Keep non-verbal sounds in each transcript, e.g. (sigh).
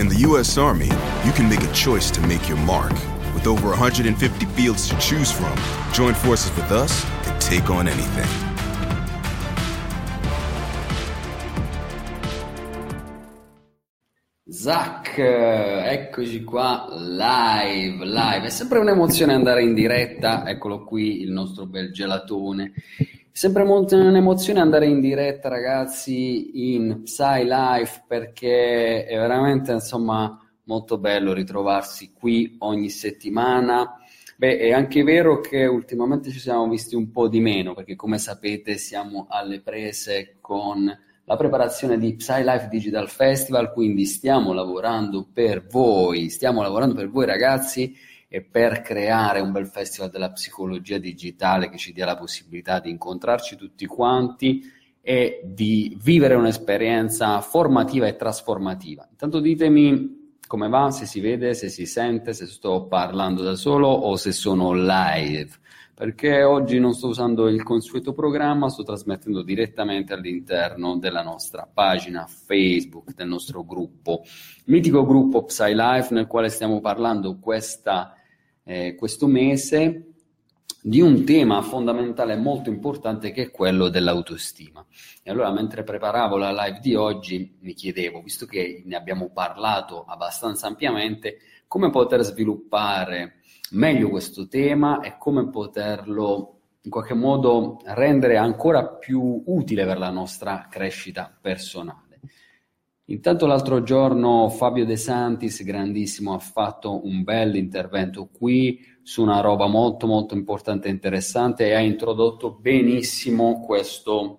In the U.S. Army, you can make a choice to make your mark. With over 150 fields to choose from, join forces with us and take on anything. Zac, eccoci qua live, live. È sempre un'emozione andare in diretta. Eccolo qui il nostro bel gelatone. Sempre molto un'emozione andare in diretta, ragazzi, in Psy Life perché è veramente, insomma, molto bello ritrovarsi qui ogni settimana. Beh, è anche vero che ultimamente ci siamo visti un po' di meno perché, come sapete, siamo alle prese con la preparazione di Psy Life Digital Festival, quindi stiamo lavorando per voi, stiamo lavorando per voi ragazzi e per creare un bel festival della psicologia digitale che ci dia la possibilità di incontrarci tutti quanti e di vivere un'esperienza formativa e trasformativa. Intanto ditemi come va, se si vede, se si sente, se sto parlando da solo o se sono live, perché oggi non sto usando il consueto programma, sto trasmettendo direttamente all'interno della nostra pagina Facebook, del nostro gruppo, mitico gruppo PsyLife, nel quale stiamo parlando questa eh, questo mese di un tema fondamentale molto importante che è quello dell'autostima. E allora mentre preparavo la live di oggi mi chiedevo, visto che ne abbiamo parlato abbastanza ampiamente, come poter sviluppare meglio questo tema e come poterlo in qualche modo rendere ancora più utile per la nostra crescita personale. Intanto l'altro giorno Fabio De Santis, grandissimo, ha fatto un bel intervento qui su una roba molto molto importante e interessante e ha introdotto benissimo questo,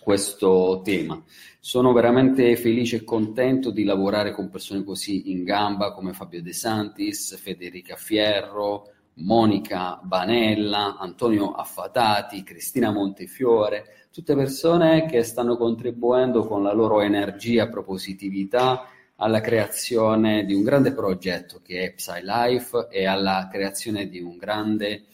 questo tema. Sono veramente felice e contento di lavorare con persone così in gamba come Fabio De Santis, Federica Fierro, Monica Banella, Antonio Affatati, Cristina Montefiore, tutte persone che stanno contribuendo con la loro energia, propositività alla creazione di un grande progetto che è PsyLife e alla creazione di un grande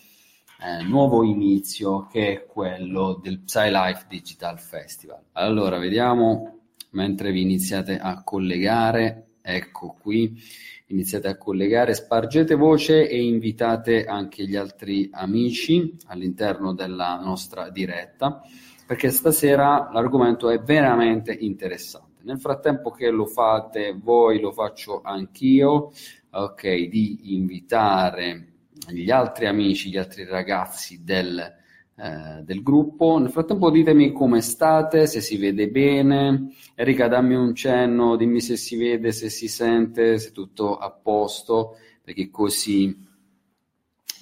eh, nuovo inizio che è quello del PsyLife Digital Festival. Allora, vediamo mentre vi iniziate a collegare, ecco qui, iniziate a collegare, spargete voce e invitate anche gli altri amici all'interno della nostra diretta perché stasera l'argomento è veramente interessante. Nel frattempo che lo fate voi, lo faccio anch'io, ok, di invitare gli altri amici, gli altri ragazzi del, eh, del gruppo. Nel frattempo ditemi come state, se si vede bene. Enrica, dammi un cenno, dimmi se si vede, se si sente, se tutto a posto, perché così,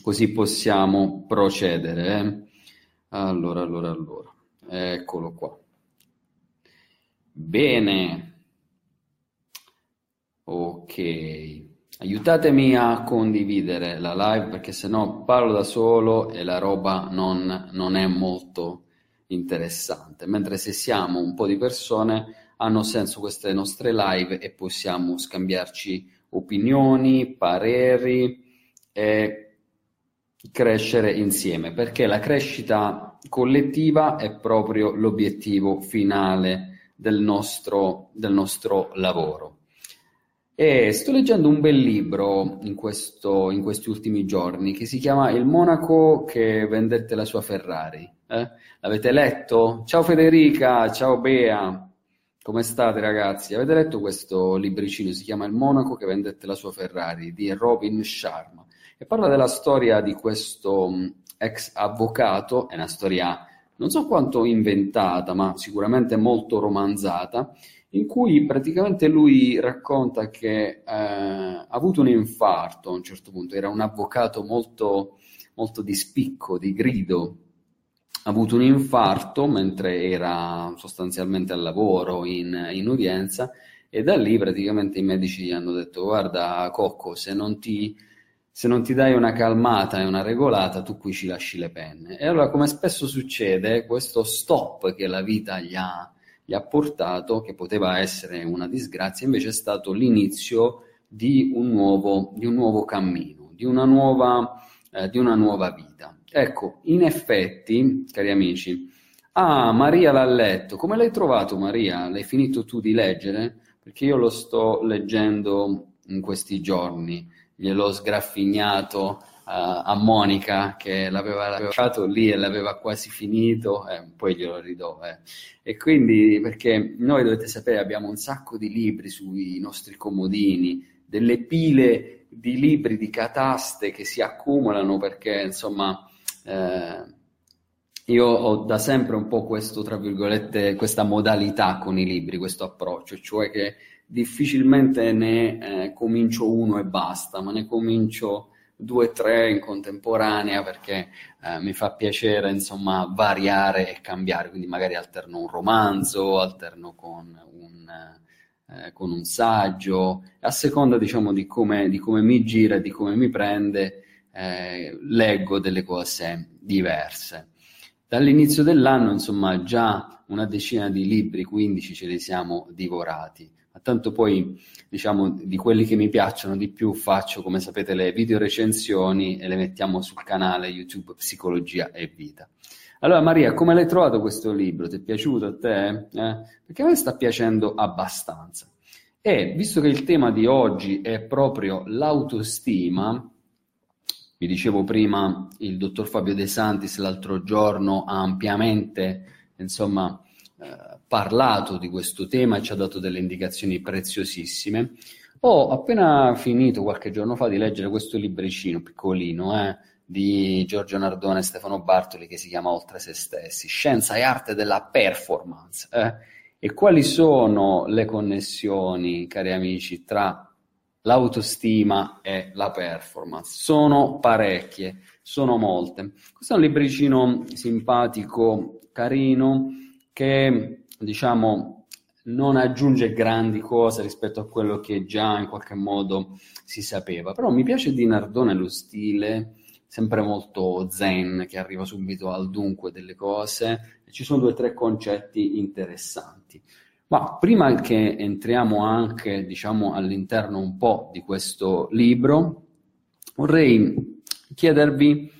così possiamo procedere. Eh? Allora, allora, allora. Eccolo qua. Bene. Ok. Aiutatemi a condividere la live perché sennò parlo da solo e la roba non, non è molto interessante. Mentre se siamo un po' di persone hanno senso queste nostre live e possiamo scambiarci opinioni, pareri e crescere insieme, perché la crescita collettiva è proprio l'obiettivo finale del nostro, del nostro lavoro. E sto leggendo un bel libro in, questo, in, questi ultimi giorni che si chiama Il monaco che vendette la sua Ferrari. Eh? L'avete letto? Ciao Federica, ciao Bea, come state ragazzi? Avete letto questo libricino? Si chiama Il monaco che vendette la sua Ferrari di Robin Sharma e parla della storia di questo ex avvocato, è una storia non so quanto inventata, ma sicuramente molto romanzata, in cui praticamente lui racconta che eh, ha avuto un infarto a un certo punto, era un avvocato molto, molto di spicco, di grido, ha avuto un infarto mentre era sostanzialmente al lavoro in, in udienza e da lì praticamente i medici gli hanno detto guarda Cocco, se non ti se non ti dai una calmata e una regolata, tu qui ci lasci le penne. E allora, come spesso succede, questo stop che la vita gli ha, gli ha portato, che poteva essere una disgrazia, invece è stato l'inizio di un nuovo, di un nuovo cammino, di una nuova, eh, di una nuova vita. Ecco, in effetti, cari amici, ah, Maria l'ha letto. Come l'hai trovato, Maria? L'hai finito tu di leggere? perché io lo sto leggendo in questi giorni, gliel'ho sgraffignato a Monica che l'aveva lasciato lì e l'aveva quasi finito, eh, poi glielo ridò. Eh. E quindi, perché noi dovete sapere, abbiamo un sacco di libri sui nostri comodini, delle pile di libri di cataste che si accumulano perché, insomma, eh, io ho da sempre un po' questo, tra virgolette, questa modalità con i libri, questo approccio, cioè che difficilmente ne eh, comincio uno e basta, ma ne comincio due o tre in contemporanea perché eh, mi fa piacere insomma variare e cambiare, quindi magari alterno un romanzo, alterno con un, eh, con un saggio, a seconda diciamo di come, di come mi gira, di come mi prende, eh, leggo delle cose diverse. Dall'inizio dell'anno insomma già una decina di libri, 15 ce li siamo divorati tanto poi diciamo di quelli che mi piacciono di più faccio come sapete le video recensioni e le mettiamo sul canale YouTube Psicologia e Vita. Allora Maria, come l'hai trovato questo libro? Ti è piaciuto a te? Eh? Perché a me sta piacendo abbastanza. E visto che il tema di oggi è proprio l'autostima, vi dicevo prima, il dottor Fabio De Santis l'altro giorno ha ampiamente, insomma, eh, parlato di questo tema e ci ha dato delle indicazioni preziosissime. Ho appena finito qualche giorno fa di leggere questo libricino piccolino eh, di Giorgio Nardone e Stefano Bartoli che si chiama Oltre se stessi, Scienza e arte della performance. Eh. E quali sono le connessioni, cari amici, tra l'autostima e la performance? Sono parecchie, sono molte. Questo è un libricino simpatico, carino, che diciamo, non aggiunge grandi cose rispetto a quello che già in qualche modo si sapeva. Però mi piace di Nardone lo stile, sempre molto zen, che arriva subito al dunque delle cose, ci sono due o tre concetti interessanti. Ma prima che entriamo anche, diciamo, all'interno un po' di questo libro, vorrei chiedervi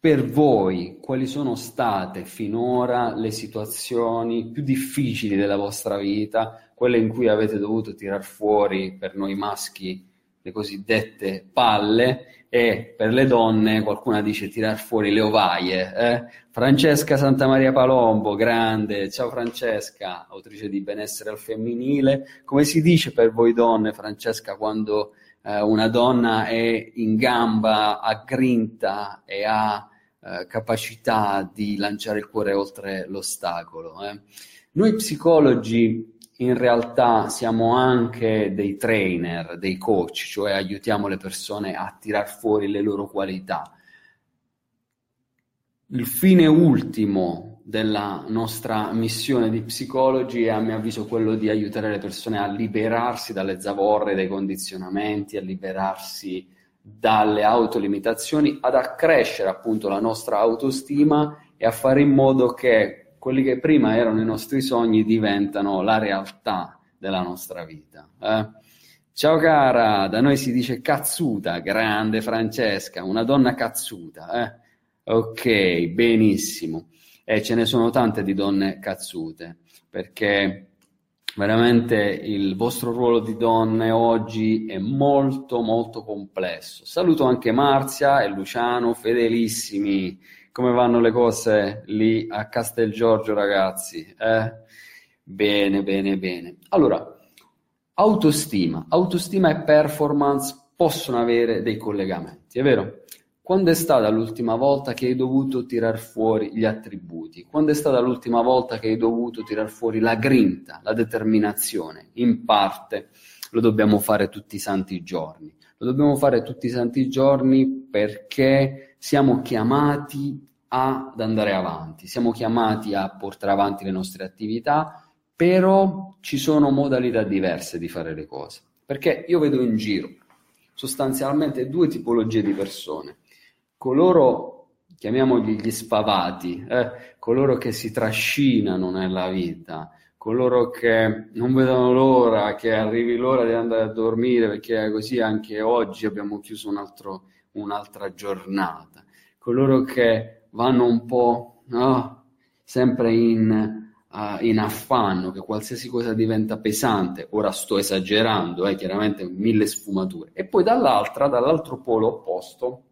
per voi quali sono state finora le situazioni più difficili della vostra vita, quelle in cui avete dovuto tirar fuori per noi maschi le cosiddette palle e per le donne qualcuna dice tirar fuori le ovaie. Eh? Francesca Santa Maria Palombo, grande, ciao Francesca, autrice di Benessere al femminile. Come si dice per voi donne, Francesca, quando eh, una donna è in gamba, aggrinta e ha eh, capacità di lanciare il cuore oltre l'ostacolo. Eh. Noi psicologi in realtà siamo anche dei trainer, dei coach, cioè aiutiamo le persone a tirar fuori le loro qualità. Il fine ultimo della nostra missione di psicologi è a mio avviso quello di aiutare le persone a liberarsi dalle zavorre, dai condizionamenti, a liberarsi dalle autolimitazioni ad accrescere appunto la nostra autostima e a fare in modo che quelli che prima erano i nostri sogni diventano la realtà della nostra vita. Eh? Ciao cara, da noi si dice cazzuta, grande Francesca, una donna cazzuta. Eh? Ok, benissimo. E ce ne sono tante di donne cazzute, perché veramente il vostro ruolo di donne oggi è molto molto complesso. Saluto anche Marzia e Luciano, fedelissimi. Come vanno le cose lì a Castel Giorgio, ragazzi? Eh? Bene, bene, bene. Allora, autostima, autostima e performance possono avere dei collegamenti, è vero? Quando è stata l'ultima volta che hai dovuto tirar fuori gli attributi? Quando è stata l'ultima volta che hai dovuto tirar fuori la grinta, la determinazione? In parte lo dobbiamo fare tutti i santi giorni. Lo dobbiamo fare tutti i santi giorni perché siamo chiamati ad andare avanti, siamo chiamati a portare avanti le nostre attività, però ci sono modalità diverse di fare le cose. Perché io vedo in giro sostanzialmente due tipologie di persone coloro, chiamiamoli gli spavati, eh, coloro che si trascinano nella vita, coloro che non vedono l'ora che arrivi l'ora di andare a dormire, perché così anche oggi abbiamo chiuso un altro, un'altra giornata, coloro che vanno un po' no, sempre in uh, in affanno che qualsiasi cosa diventa pesante, ora sto esagerando, eh, chiaramente mille sfumature, e poi dall'altra, dall'altro polo opposto,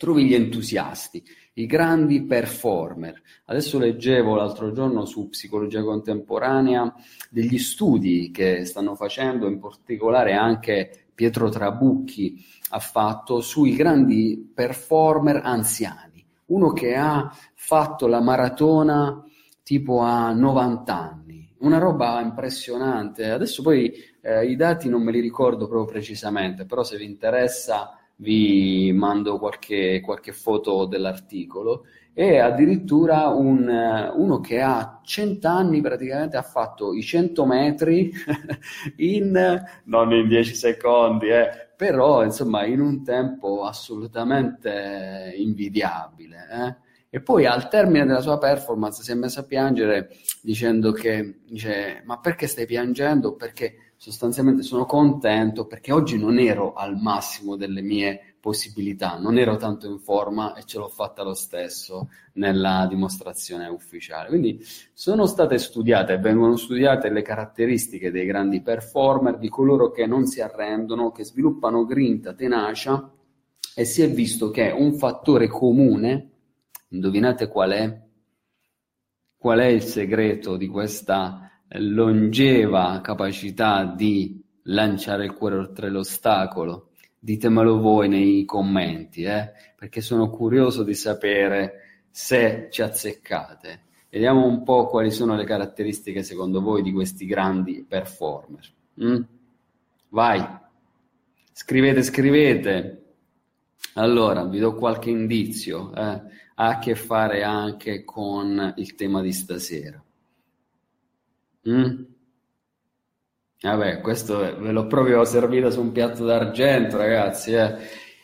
trovi gli entusiasti, i grandi performer. Adesso leggevo l'altro giorno su psicologia contemporanea degli studi che stanno facendo, in particolare anche Pietro Trabucchi ha fatto sui grandi performer anziani. Uno che ha fatto la maratona tipo a 90 anni, una roba impressionante. Adesso poi eh, i dati non me li ricordo proprio precisamente, però se vi interessa vi mando qualche, qualche foto dell'articolo, e addirittura un, uno che ha 100 anni praticamente ha fatto i 100 metri (laughs) in, non in 10 secondi, eh, però insomma in un tempo assolutamente invidiabile. Eh. E poi al termine della sua performance si è messo a piangere dicendo che, dice, ma perché stai piangendo? Perché sostanzialmente sono contento perché oggi non ero al massimo delle mie possibilità, non ero tanto in forma e ce l'ho fatta lo stesso nella dimostrazione ufficiale. Quindi sono state studiate e vengono studiate le caratteristiche dei grandi performer, di coloro che non si arrendono, che sviluppano grinta, tenacia e si è visto che un fattore comune, indovinate qual è? Qual è il segreto di questa longeva capacità di lanciare il cuore oltre l'ostacolo? Ditemelo voi nei commenti, eh? perché sono curioso di sapere se ci azzeccate. Vediamo un po' quali sono le caratteristiche secondo voi di questi grandi performer. Mm? Vai, scrivete, scrivete. Allora, vi do qualche indizio, eh? ha a che fare anche con il tema di stasera. Mm? Vabbè, questo ve l'ho proprio servito su un piatto d'argento, ragazzi. Eh?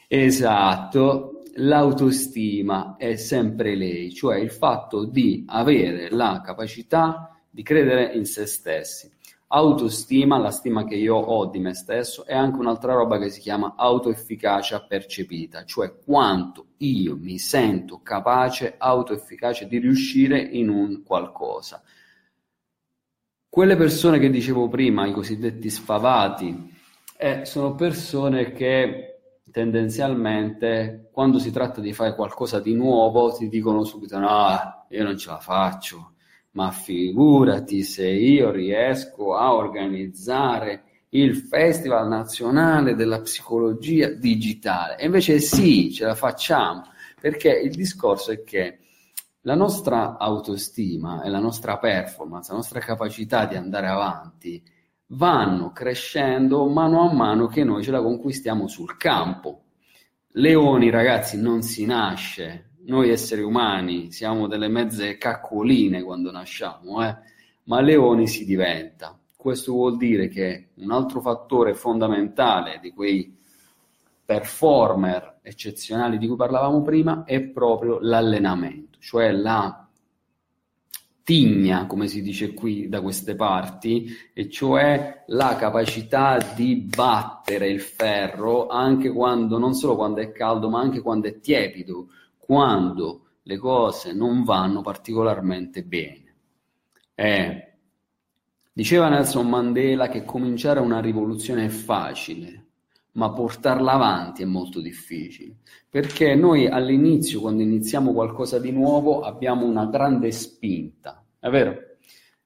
Esatto, l'autostima è sempre lei, cioè il fatto di avere la capacità di credere in se stessi. Autostima, la stima che io ho di me stesso, è anche un'altra roba che si chiama autoefficacia percepita, cioè quanto io mi sento capace, autoefficace di riuscire in un qualcosa. Quelle persone che dicevo prima, i cosiddetti sfavati, eh, sono persone che tendenzialmente quando si tratta di fare qualcosa di nuovo ti dicono subito no, io non ce la faccio, ma figurati se io riesco a organizzare il Festival Nazionale della Psicologia Digitale. E invece sì, ce la facciamo, perché il discorso è che la nostra autostima e la nostra performance, la nostra capacità di andare avanti vanno crescendo mano a mano che noi ce la conquistiamo sul campo. Leoni, ragazzi, non si nasce. Noi esseri umani siamo delle mezze caccoline quando nasciamo, eh? ma leoni si diventa. Questo vuol dire che un altro fattore fondamentale di quei performer eccezionali di cui parlavamo prima è proprio l'allenamento, cioè la tigna, come si dice qui da queste parti, e cioè la capacità di battere il ferro anche quando, non solo quando è caldo, ma anche quando è tiepido, quando le cose non vanno particolarmente bene. Eh, diceva Nelson Mandela che cominciare una rivoluzione è facile, ma portarla avanti è molto difficile, perché noi all'inizio, quando iniziamo qualcosa di nuovo, abbiamo una grande spinta, è vero?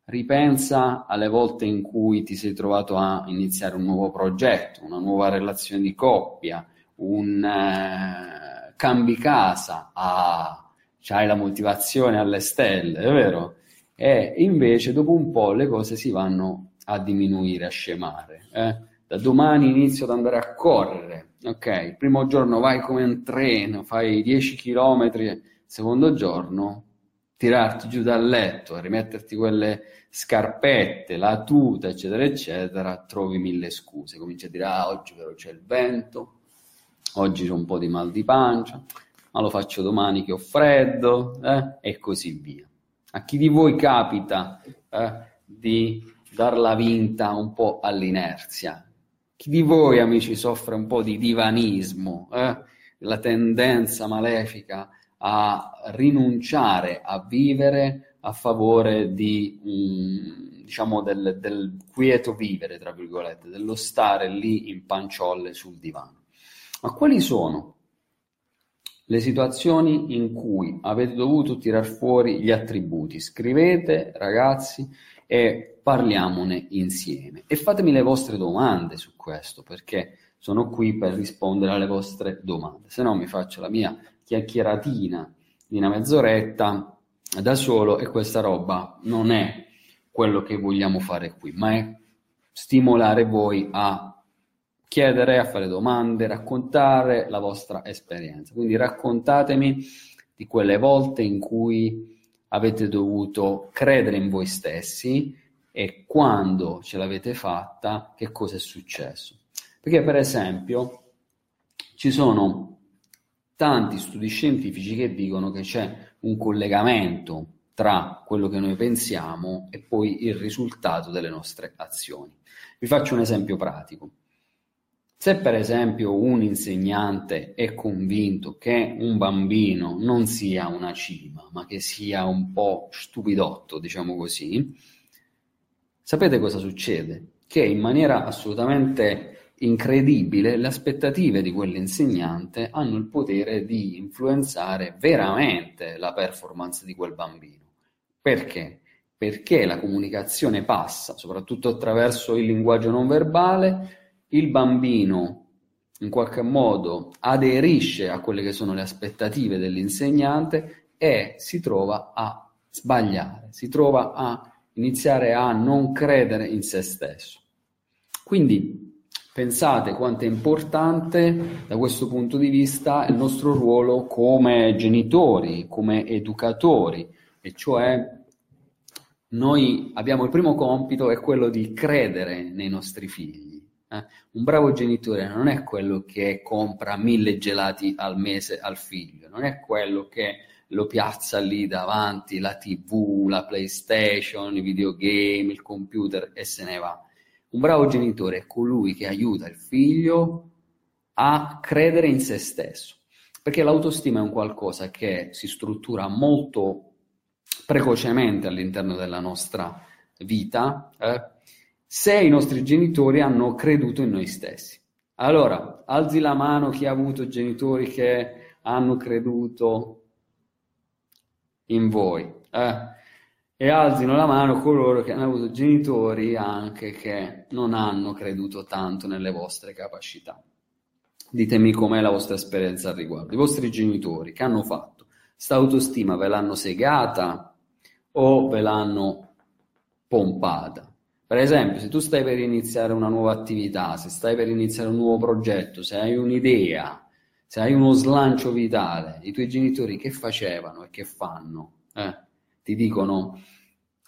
Ripensa alle volte in cui ti sei trovato a iniziare un nuovo progetto, una nuova relazione di coppia, un eh, cambi casa, ah, hai la motivazione alle stelle, è vero? E invece dopo un po' le cose si vanno a diminuire, a scemare. Eh? Da domani inizio ad andare a correre, ok? Il primo giorno vai come un treno, fai 10 km, il secondo giorno tirarti giù dal letto, rimetterti quelle scarpette, la tuta, eccetera, eccetera, trovi mille scuse. Cominci a dire, ah, oggi però c'è il vento, oggi c'è un po' di mal di pancia, ma lo faccio domani che ho freddo, eh? e così via. A chi di voi capita eh, di darla vinta un po' all'inerzia? Chi di voi, amici, soffre un po' di divanismo, eh? la tendenza malefica a rinunciare a vivere a favore di, mh, diciamo, del, del quieto vivere, tra virgolette, dello stare lì in panciolle sul divano. Ma quali sono le situazioni in cui avete dovuto tirar fuori gli attributi? Scrivete, ragazzi, e parliamone insieme. E fatemi le vostre domande su questo, perché sono qui per rispondere alle vostre domande. Se no mi faccio la mia chiacchieratina di una mezz'oretta da solo e questa roba non è quello che vogliamo fare qui, ma è stimolare voi a chiedere, a fare domande, raccontare la vostra esperienza. Quindi raccontatemi di quelle volte in cui avete dovuto credere in voi stessi e quando ce l'avete fatta, che cosa è successo. Perché per esempio ci sono tanti studi scientifici che dicono che c'è un collegamento tra quello che noi pensiamo e poi il risultato delle nostre azioni. Vi faccio un esempio pratico. Se per esempio un insegnante è convinto che un bambino non sia una cima, ma che sia un po' stupidotto, diciamo così, sapete cosa succede? Che in maniera assolutamente incredibile le aspettative di quell'insegnante hanno il potere di influenzare veramente la performance di quel bambino. Perché? Perché la comunicazione passa, soprattutto attraverso il linguaggio non verbale, il bambino in qualche modo aderisce a quelle che sono le aspettative dell'insegnante e si trova a sbagliare, si trova a iniziare a non credere in se stesso. Quindi pensate quanto è importante da questo punto di vista il nostro ruolo come genitori, come educatori, e cioè noi abbiamo il primo compito è quello di credere nei nostri figli eh? Un bravo genitore non è quello che compra mille gelati al mese al figlio, non è quello che lo piazza lì davanti la TV, la PlayStation, i videogame, il computer e se ne va. Un bravo genitore è colui che aiuta il figlio a credere in se stesso, perché l'autostima è un qualcosa che si struttura molto precocemente all'interno della nostra vita. Eh? Se i nostri genitori hanno creduto in noi stessi. Allora, alzi la mano chi ha avuto genitori che hanno creduto in voi. Eh? E alzino la mano coloro che hanno avuto genitori anche che non hanno creduto tanto nelle vostre capacità. Ditemi com'è la vostra esperienza al riguardo. I vostri genitori che hanno fatto? Sta autostima ve l'hanno segata o ve l'hanno pompata? Per esempio, se tu stai per iniziare una nuova attività, se stai per iniziare un nuovo progetto, se hai un'idea, se hai uno slancio vitale, i tuoi genitori che facevano e che fanno? Eh? Ti dicono,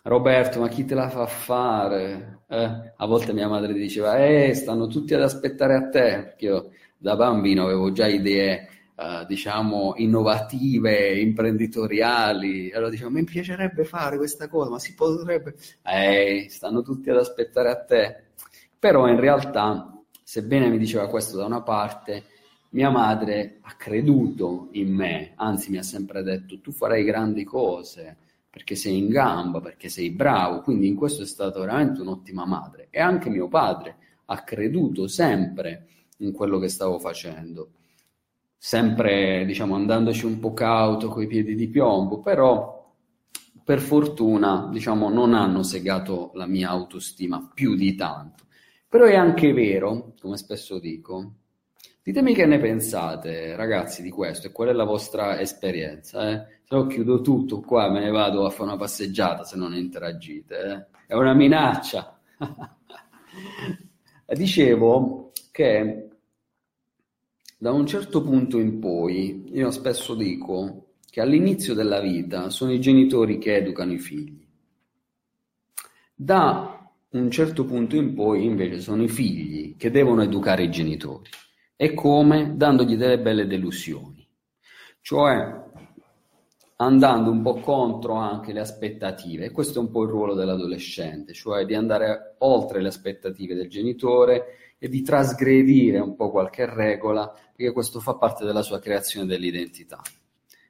Roberto, ma chi te la fa fare? Eh? A volte mia madre diceva, eh, stanno tutti ad aspettare a te, perché io da bambino avevo già idee Uh, diciamo, innovative, imprenditoriali. Allora diciamo, mi piacerebbe fare questa cosa, ma si potrebbe... Eh, stanno tutti ad aspettare a te. Però in realtà, sebbene mi diceva questo da una parte, mia madre ha creduto in me, anzi mi ha sempre detto, tu farai grandi cose, perché sei in gamba, perché sei bravo, quindi in questo è stata veramente un'ottima madre. E anche mio padre ha creduto sempre in quello che stavo facendo sempre diciamo andandoci un po' cauto coi piedi di piombo, però per fortuna diciamo non hanno segato la mia autostima più di tanto. Però è anche vero, come spesso dico, ditemi che ne pensate ragazzi di questo e qual è la vostra esperienza. Eh? Se no chiudo tutto qua, me ne vado a fare una passeggiata se non interagite. Eh? È una minaccia. (laughs) Dicevo che da un certo punto in poi, io spesso dico che all'inizio della vita sono i genitori che educano i figli. Da un certo punto in poi invece sono i figli che devono educare i genitori. E come? Dandogli delle belle delusioni. Cioè andando un po' contro anche le aspettative. E questo è un po' il ruolo dell'adolescente, cioè di andare oltre le aspettative del genitore e di trasgredire un po' qualche regola, perché questo fa parte della sua creazione dell'identità.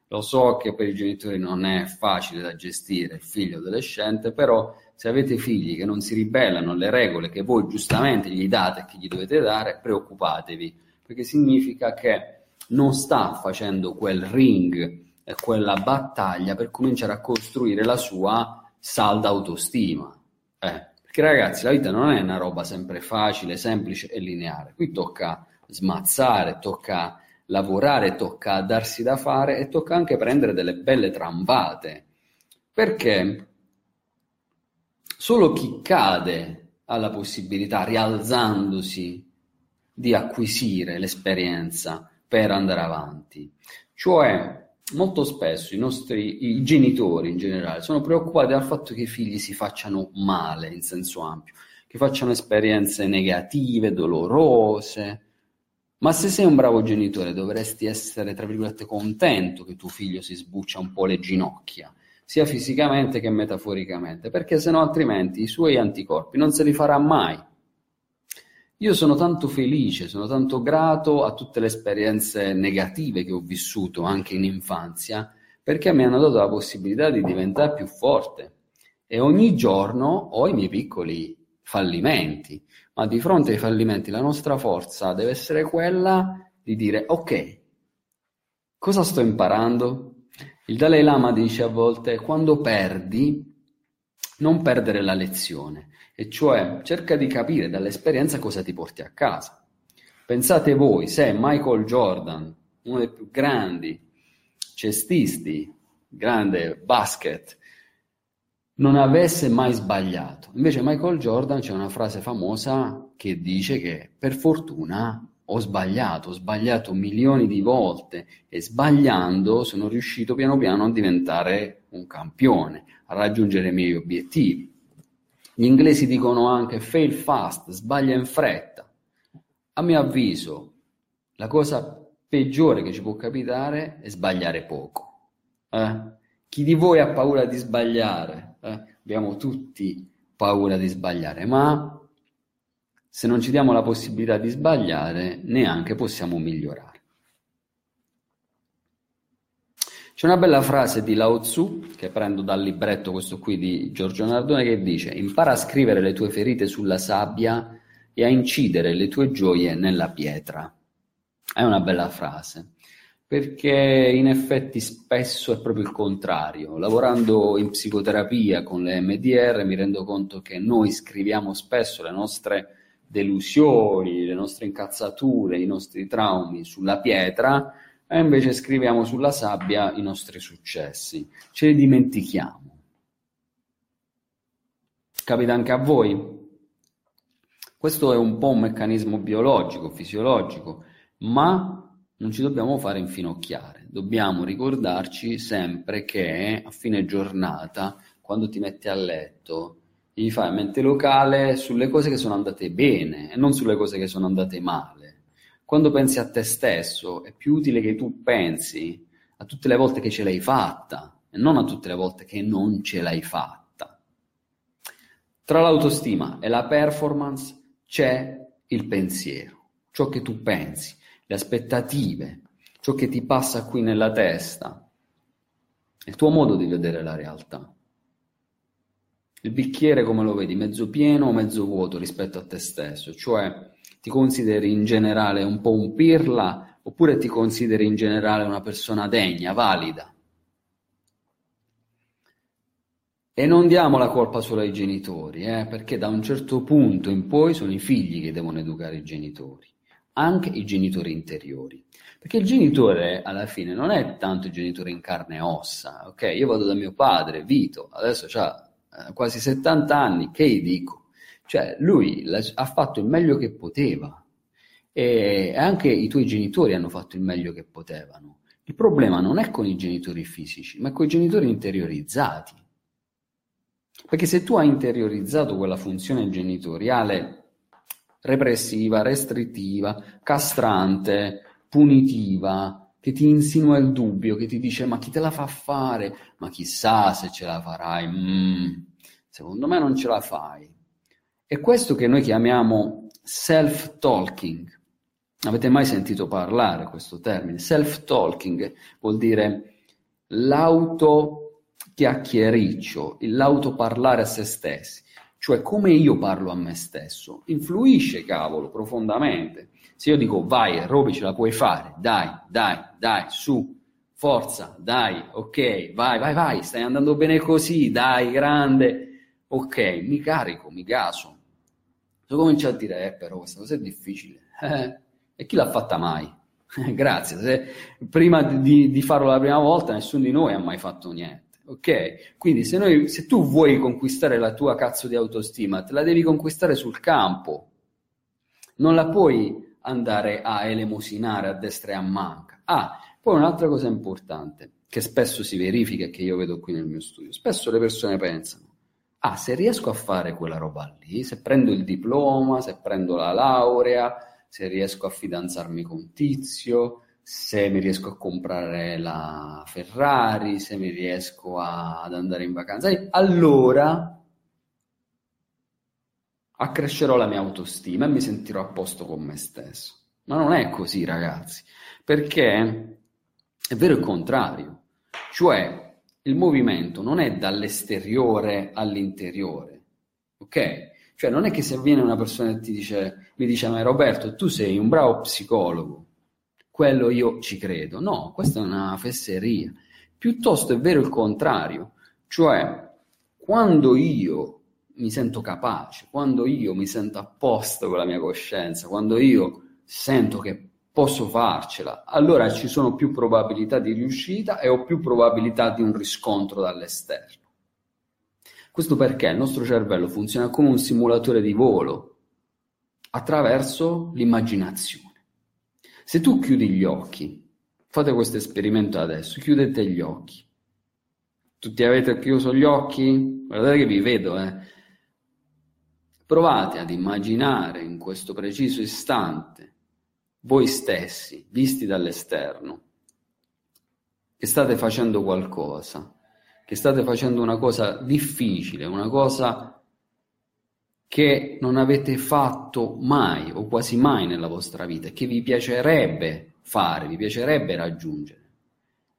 Lo so che per i genitori non è facile da gestire il figlio adolescente, però se avete figli che non si ribellano alle regole che voi giustamente gli date e che gli dovete dare, preoccupatevi, perché significa che non sta facendo quel ring e quella battaglia per cominciare a costruire la sua salda autostima. Eh, perché ragazzi, la vita non è una roba sempre facile, semplice e lineare. Qui tocca smazzare, tocca lavorare, tocca darsi da fare e tocca anche prendere delle belle trambate. Perché solo chi cade ha la possibilità, rialzandosi, di acquisire l'esperienza per andare avanti. Cioè, molto spesso i nostri i genitori in generale sono preoccupati dal fatto che i figli si facciano male in senso ampio, che facciano esperienze negative, dolorose. Ma se sei un bravo genitore dovresti essere, tra virgolette, contento che tuo figlio si sbuccia un po' le ginocchia, sia fisicamente che metaforicamente, perché se no altrimenti i suoi anticorpi non se li farà mai io sono tanto felice, sono tanto grato a tutte le esperienze negative che ho vissuto anche in infanzia, perché mi hanno dato la possibilità di diventare più forte. E ogni giorno ho i miei piccoli fallimenti, ma di fronte ai fallimenti la nostra forza deve essere quella di dire ok, cosa sto imparando? Il Dalai Lama dice a volte quando perdi, non perdere la lezione, e cioè cerca di capire dall'esperienza cosa ti porti a casa. Pensate voi se Michael Jordan, uno dei più grandi cestisti, grande basket, non avesse mai sbagliato. Invece Michael Jordan c'è una frase famosa che dice che per fortuna ho sbagliato, ho sbagliato milioni di volte e sbagliando sono riuscito piano piano a diventare un campione, a raggiungere i miei obiettivi. Gli inglesi dicono anche fail fast, sbaglia in fretta. A mio avviso, la cosa peggiore che ci può capitare è sbagliare poco. Eh? Chi di voi ha paura di sbagliare? Eh? Abbiamo tutti paura di sbagliare, ma se non ci diamo la possibilità di sbagliare, neanche possiamo migliorare. C'è una bella frase di Lao Tzu, che prendo dal libretto questo qui di Giorgio Nardone, che dice impara a scrivere le tue ferite sulla sabbia e a incidere le tue gioie nella pietra. È una bella frase, perché in effetti spesso è proprio il contrario. Lavorando in psicoterapia con le MDR mi rendo conto che noi scriviamo spesso le nostre delusioni, le nostre incazzature, i nostri traumi sulla pietra, e invece scriviamo sulla sabbia i nostri successi, ce li dimentichiamo. Capita anche a voi? Questo è un po' un meccanismo biologico, fisiologico, ma non ci dobbiamo fare infinocchiare. Dobbiamo ricordarci sempre che a fine giornata, quando ti metti a letto, devi fare mente locale sulle cose che sono andate bene e non sulle cose che sono andate male quando pensi a te stesso, è più utile che tu pensi a tutte le volte che ce l'hai fatta e non a tutte le volte che non ce l'hai fatta. Tra l'autostima e la performance c'è il pensiero, ciò che tu pensi, le aspettative, ciò che ti passa qui nella testa, il tuo modo di vedere la realtà. Il bicchiere come lo vedi, mezzo pieno o mezzo vuoto rispetto a te stesso, cioè ti consideri in generale un po' un pirla oppure ti consideri in generale una persona degna, valida. E non diamo la colpa solo ai genitori, eh, perché da un certo punto in poi sono i figli che devono educare i genitori, anche i genitori interiori. Perché il genitore alla fine non è tanto il genitore in carne e ossa, ok? Io vado da mio padre, Vito, adesso ha eh, quasi 70 anni, che gli dico? Cioè, lui ha fatto il meglio che poteva e anche i tuoi genitori hanno fatto il meglio che potevano. Il problema non è con i genitori fisici, ma con i genitori interiorizzati. Perché se tu hai interiorizzato quella funzione genitoriale repressiva, restrittiva, castrante, punitiva, che ti insinua il dubbio, che ti dice ma chi te la fa fare? Ma chissà se ce la farai. Mm, secondo me non ce la fai. È questo che noi chiamiamo self-talking. Avete mai sentito parlare questo termine? Self-talking vuol dire l'auto chiacchiericcio, l'auto parlare a se stessi, cioè come io parlo a me stesso, influisce, cavolo, profondamente. Se io dico vai, Roby, ce la puoi fare, dai, dai, dai, su, forza, dai, ok, vai, vai, vai, stai andando bene così, dai, grande, ok, mi carico, mi gaso. Se comincio a dire, eh, però questa cosa è difficile, eh, e chi l'ha fatta mai? (laughs) Grazie, Se, prima di, di, farlo la prima volta nessuno di noi ha mai fatto niente, ok? Quindi se, noi, se tu vuoi conquistare la tua cazzo di autostima, te la devi conquistare sul campo, non la puoi andare a elemosinare a destra e a manca. Ah, poi un'altra cosa importante, che spesso si verifica e che io vedo qui nel mio studio, spesso le persone pensano, ah, se riesco a fare quella roba lì, se prendo il diploma, se prendo la laurea, se riesco a fidanzarmi con Tizio, se mi riesco a comprare la Ferrari, se mi riesco a, ad andare in vacanza, allora accrescerò la mia autostima e mi sentirò a posto con me stesso. Ma non è così, ragazzi, perché è vero il contrario, cioè il movimento non è dall'esteriore all'interiore, ok? Cioè non è che se viene una persona e ti dice, mi dice, ma Roberto, tu sei un bravo psicologo, quello io ci credo. No, questa è una fesseria. Piuttosto è vero il contrario, cioè quando io mi sento capace, quando io mi sento a posto con la mia coscienza, quando io sento che posso farcela, allora ci sono più probabilità di riuscita e ho più probabilità di un riscontro dall'esterno. Questo perché il nostro cervello funziona come un simulatore di volo attraverso l'immaginazione. Se tu chiudi gli occhi, fate questo esperimento adesso, chiudete gli occhi. Tutti avete chiuso gli occhi? Guardate che vi vedo, eh. Provate ad immaginare in questo preciso istante voi stessi, visti dall'esterno, che state facendo qualcosa, che state facendo una cosa difficile, una cosa che non avete fatto mai o quasi mai nella vostra vita che vi piacerebbe fare, vi piacerebbe raggiungere.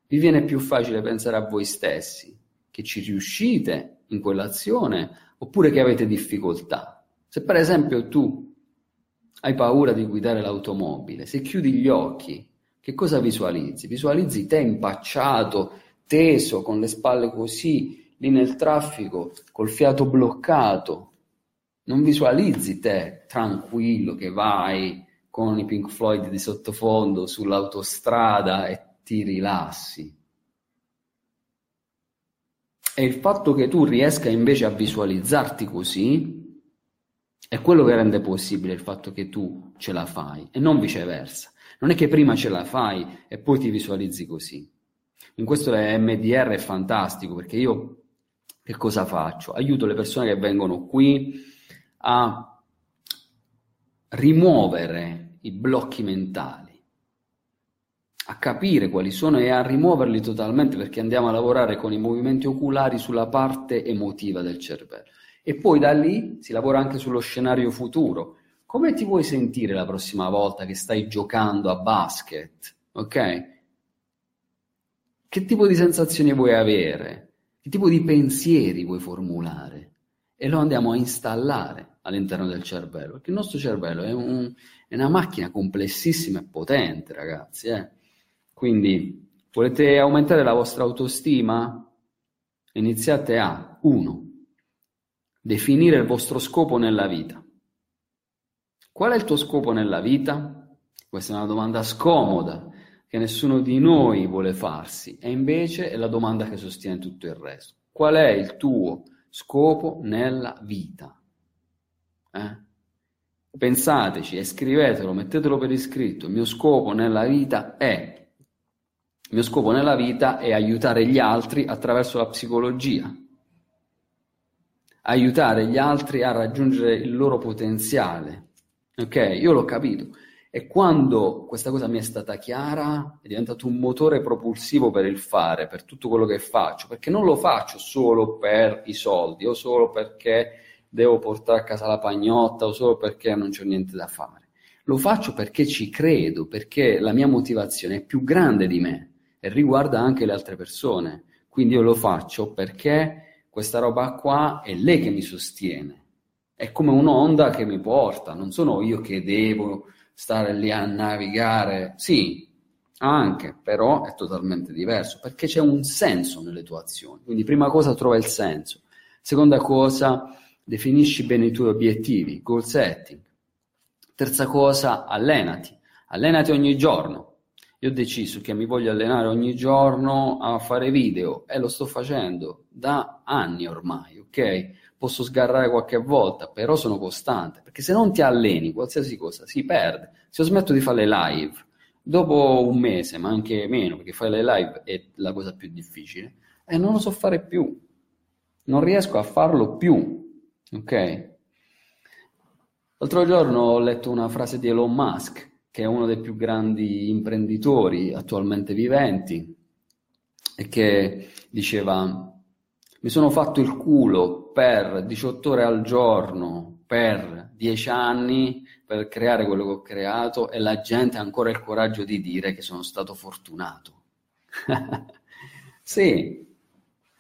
Vi viene più facile pensare a voi stessi, che ci riuscite in quell'azione oppure che avete difficoltà. Se per esempio tu hai paura di guidare l'automobile, se chiudi gli occhi, che cosa visualizzi? Visualizzi te impacciato, teso, con le spalle così, lì nel traffico, col fiato bloccato. Non visualizzi te tranquillo che vai con i Pink Floyd di sottofondo sull'autostrada e ti rilassi. E il fatto che tu riesca invece a visualizzarti così è quello che rende possibile il fatto che tu ce la fai e non viceversa. Non è che prima ce la fai e poi ti visualizzi così. In questo l'MDR è fantastico perché io che cosa faccio? Aiuto le persone che vengono qui a rimuovere i blocchi mentali, a capire quali sono e a rimuoverli totalmente perché andiamo a lavorare con i movimenti oculari sulla parte emotiva del cervello. E poi da lì si lavora anche sullo scenario futuro. Come ti vuoi sentire la prossima volta che stai giocando a basket? Ok? Che tipo di sensazioni vuoi avere? Che tipo di pensieri vuoi formulare? E lo andiamo a installare all'interno del cervello, perché il nostro cervello è, un, è una macchina complessissima e potente, ragazzi. Eh? Quindi volete aumentare la vostra autostima? Iniziate a 1 Definire il vostro scopo nella vita. Qual è il tuo scopo nella vita? Questa è una domanda scomoda che nessuno di noi vuole farsi e invece è la domanda che sostiene tutto il resto. Qual è il tuo scopo nella vita? Eh? Pensateci e scrivetelo, mettetelo per iscritto. Il mio scopo nella vita è il mio scopo nella vita è aiutare gli altri attraverso la psicologia aiutare gli altri a raggiungere il loro potenziale. Ok, io l'ho capito. E quando questa cosa mi è stata chiara, è diventato un motore propulsivo per il fare, per tutto quello che faccio, perché non lo faccio solo per i soldi o solo perché devo portare a casa la pagnotta o solo perché non c'è niente da fare. Lo faccio perché ci credo, perché la mia motivazione è più grande di me e riguarda anche le altre persone. Quindi io lo faccio perché questa roba qua è lei che mi sostiene. È come un'onda che mi porta, non sono io che devo stare lì a navigare. Sì, anche, però è totalmente diverso perché c'è un senso nelle tue azioni. Quindi prima cosa trova il senso. Seconda cosa, definisci bene i tuoi obiettivi, goal setting. Terza cosa, allenati. Allenati ogni giorno. Io ho deciso che mi voglio allenare ogni giorno a fare video e lo sto facendo da anni ormai, ok? Posso sgarrare qualche volta, però sono costante, perché se non ti alleni, qualsiasi cosa si perde. Se io smetto di fare le live, dopo un mese, ma anche meno, perché fare le live è la cosa più difficile, e non lo so fare più. Non riesco a farlo più, ok? L'altro giorno ho letto una frase di Elon Musk che è uno dei più grandi imprenditori attualmente viventi, e che diceva mi sono fatto il culo per 18 ore al giorno, per 10 anni, per creare quello che ho creato e la gente ha ancora il coraggio di dire che sono stato fortunato. (laughs) sì,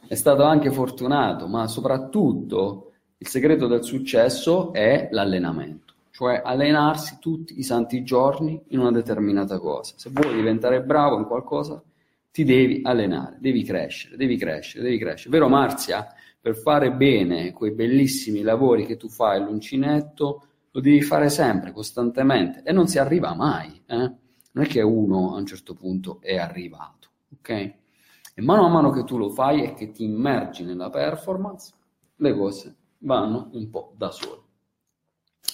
è stato anche fortunato, ma soprattutto il segreto del successo è l'allenamento cioè allenarsi tutti i santi giorni in una determinata cosa. Se vuoi diventare bravo in qualcosa, ti devi allenare, devi crescere, devi crescere, devi crescere. Vero Marzia? Per fare bene quei bellissimi lavori che tu fai all'uncinetto, lo devi fare sempre, costantemente, e non si arriva mai. Eh? Non è che uno a un certo punto è arrivato, ok? E mano a mano che tu lo fai e che ti immergi nella performance, le cose vanno un po' da sole.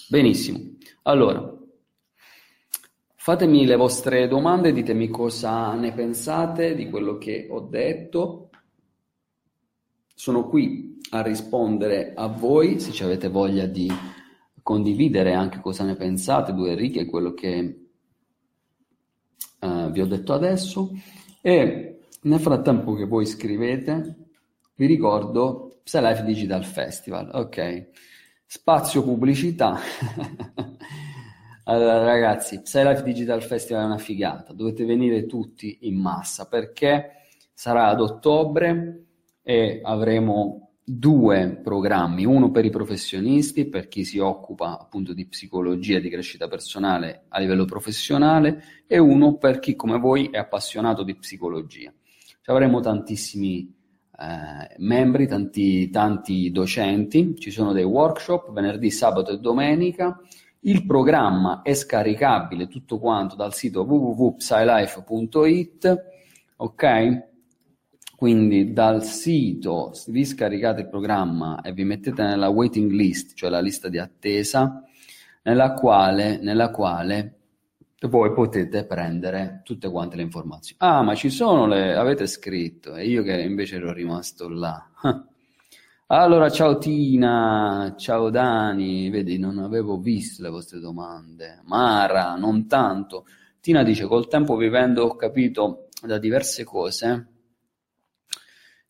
Benissimo, allora fatemi le vostre domande, ditemi cosa ne pensate di quello che ho detto. Sono qui a rispondere a voi se avete voglia di condividere anche cosa ne pensate, due righe, quello che uh, vi ho detto adesso. E nel frattempo che voi scrivete, vi ricordo Psy Digital Festival, ok? Spazio pubblicità. (laughs) allora, ragazzi, PsyLife Digital Festival è una figata. Dovete venire tutti in massa perché sarà ad ottobre e avremo due programmi, uno per i professionisti, per chi si occupa appunto di psicologia di crescita personale a livello professionale, e uno per chi come voi è appassionato di psicologia. Ci avremo tantissimi eh, membri, tanti, tanti docenti, ci sono dei workshop venerdì, sabato e domenica. Il programma è scaricabile tutto quanto dal sito www.psylife.it, ok? Quindi dal sito vi scaricate il programma e vi mettete nella waiting list, cioè la lista di attesa, nella quale, nella quale voi potete prendere tutte quante le informazioni. Ah, ma ci sono le avete scritto e io che invece ero rimasto là. (laughs) Allora, ciao Tina, ciao Dani, vedi, non avevo visto le vostre domande. Mara, non tanto. Tina dice, col tempo vivendo ho capito da diverse cose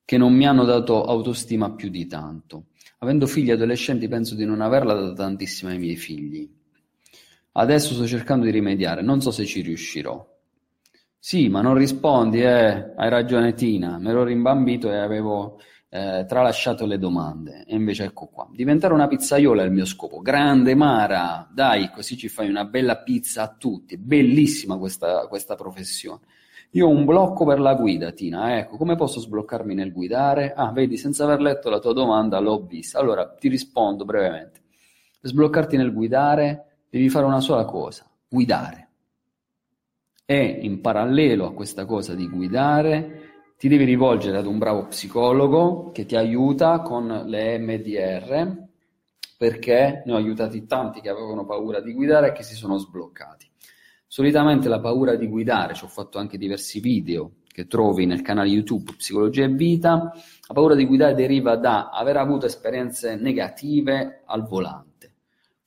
che non mi hanno dato autostima più di tanto. Avendo figli adolescenti penso di non averla data tantissima ai miei figli. Adesso sto cercando di rimediare, non so se ci riuscirò. Sì, ma non rispondi, eh, hai ragione Tina, me l'ho rimbambito e avevo eh, tralasciato le domande. E invece ecco qua, diventare una pizzaiola è il mio scopo. Grande Mara, dai, così ci fai una bella pizza a tutti. Bellissima questa, questa professione. Io ho un blocco per la guida, Tina, ecco, come posso sbloccarmi nel guidare? Ah, vedi, senza aver letto la tua domanda l'ho vista. Allora, ti rispondo brevemente. Sbloccarti nel guidare devi fare una sola cosa, guidare. E in parallelo a questa cosa di guidare, ti devi rivolgere ad un bravo psicologo che ti aiuta con le MDR, perché ne ho aiutati tanti che avevano paura di guidare e che si sono sbloccati. Solitamente la paura di guidare, ci ho fatto anche diversi video che trovi nel canale YouTube Psicologia e Vita, la paura di guidare deriva da aver avuto esperienze negative al volante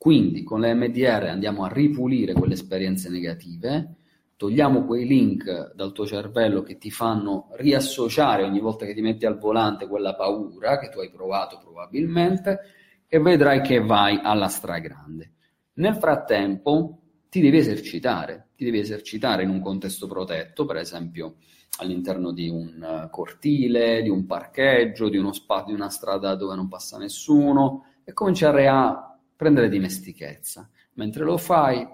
quindi con le MDR andiamo a ripulire quelle esperienze negative, togliamo quei link dal tuo cervello che ti fanno riassociare ogni volta che ti metti al volante quella paura che tu hai provato probabilmente e vedrai che vai alla stragrande. Nel frattempo ti devi esercitare, ti devi esercitare in un contesto protetto, per esempio all'interno di un eh, cortile, di un parcheggio, di, uno spazio, di una strada dove non passa nessuno e cominciare a prendere dimestichezza. Mentre lo fai,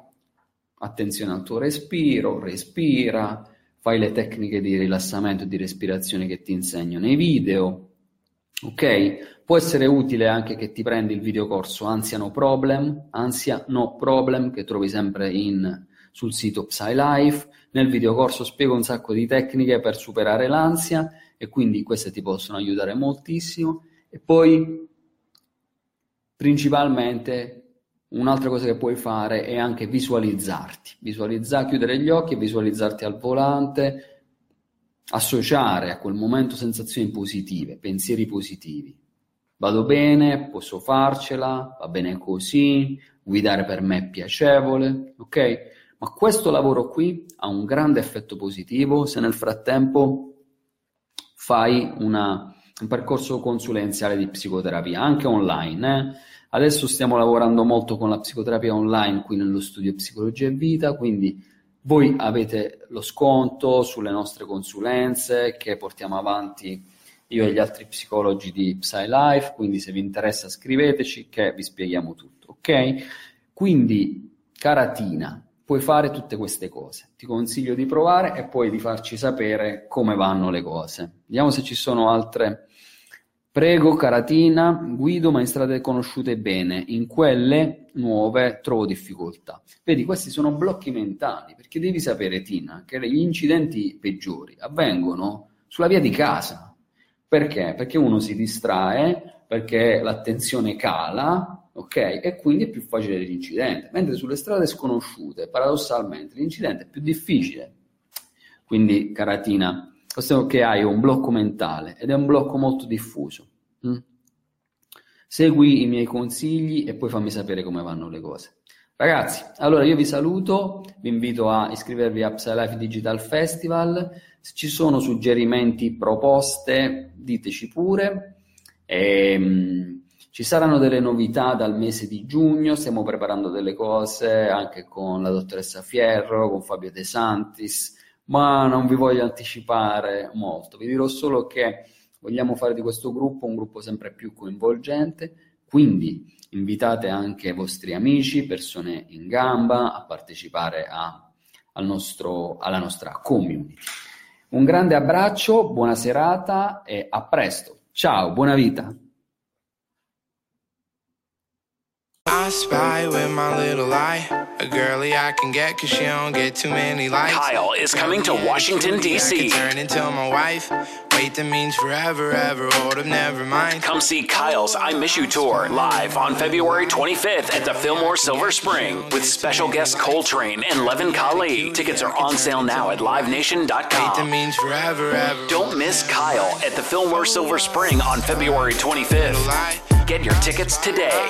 attenzione al tuo respiro, respira, fai le tecniche di rilassamento e di respirazione che ti insegno nei video. Ok? Può essere utile anche che ti prendi il videocorso Ansia No Problem, Ansia No Problem, che trovi sempre in, sul sito PsyLife. Nel videocorso spiego un sacco di tecniche per superare l'ansia e quindi queste ti possono aiutare moltissimo. E poi, principalmente, Un'altra cosa che puoi fare è anche visualizzarti, visualizzare, chiudere gli occhi e visualizzarti al volante, associare a quel momento sensazioni positive, pensieri positivi. Vado bene, posso farcela, va bene così, guidare per me è piacevole, ok? Ma questo lavoro qui ha un grande effetto positivo se nel frattempo fai una, un percorso consulenziale di psicoterapia, anche online, eh? Adesso stiamo lavorando molto con la psicoterapia online qui nello studio Psicologia e Vita, quindi voi avete lo sconto sulle nostre consulenze che portiamo avanti io e gli altri psicologi di PsyLife, quindi se vi interessa scriveteci che vi spieghiamo tutto, ok? Quindi, cara Tina, puoi fare tutte queste cose. Ti consiglio di provare e poi di farci sapere come vanno le cose. Vediamo se ci sono altre Prego Caratina, guido ma in strade conosciute bene, in quelle nuove trovo difficoltà. Vedi, questi sono blocchi mentali, perché devi sapere, Tina, che gli incidenti peggiori avvengono sulla via di casa. Perché? Perché uno si distrae, perché l'attenzione cala, ok? E quindi è più facile l'incidente. Mentre sulle strade sconosciute, paradossalmente, l'incidente è più difficile. Quindi, Caratina, questo che hai un blocco mentale ed è un blocco molto diffuso. Mm? Segui i miei consigli e poi fammi sapere come vanno le cose. Ragazzi, allora io vi saluto, vi invito a iscrivervi a Psylife Digital Festival, se ci sono suggerimenti, proposte, diteci pure. E, um, ci saranno delle novità dal mese di giugno, stiamo preparando delle cose anche con la dottoressa Fierro, con Fabio De Santis, ma non vi voglio anticipare molto, vi dirò solo che vogliamo fare di questo gruppo un gruppo sempre più coinvolgente, quindi invitate anche i vostri amici, persone in gamba a partecipare a, al nostro, alla nostra community. Un grande abbraccio, buona serata e a presto. Ciao, buona vita. I spy with my little eye. A girly I can get cause she don't get too many likes. Kyle is coming to Washington, D.C. Turn into my wife. Wait, that means forever, ever. Hold up, never mind. Come see Kyle's I Miss You tour live on February 25th at the Fillmore Silver Spring with special guests Coltrane and Levin Kali. Tickets are on sale now at livenation.com. Wait, that means forever, ever. Don't miss Kyle at the Fillmore Silver Spring on February 25th. Get your tickets today.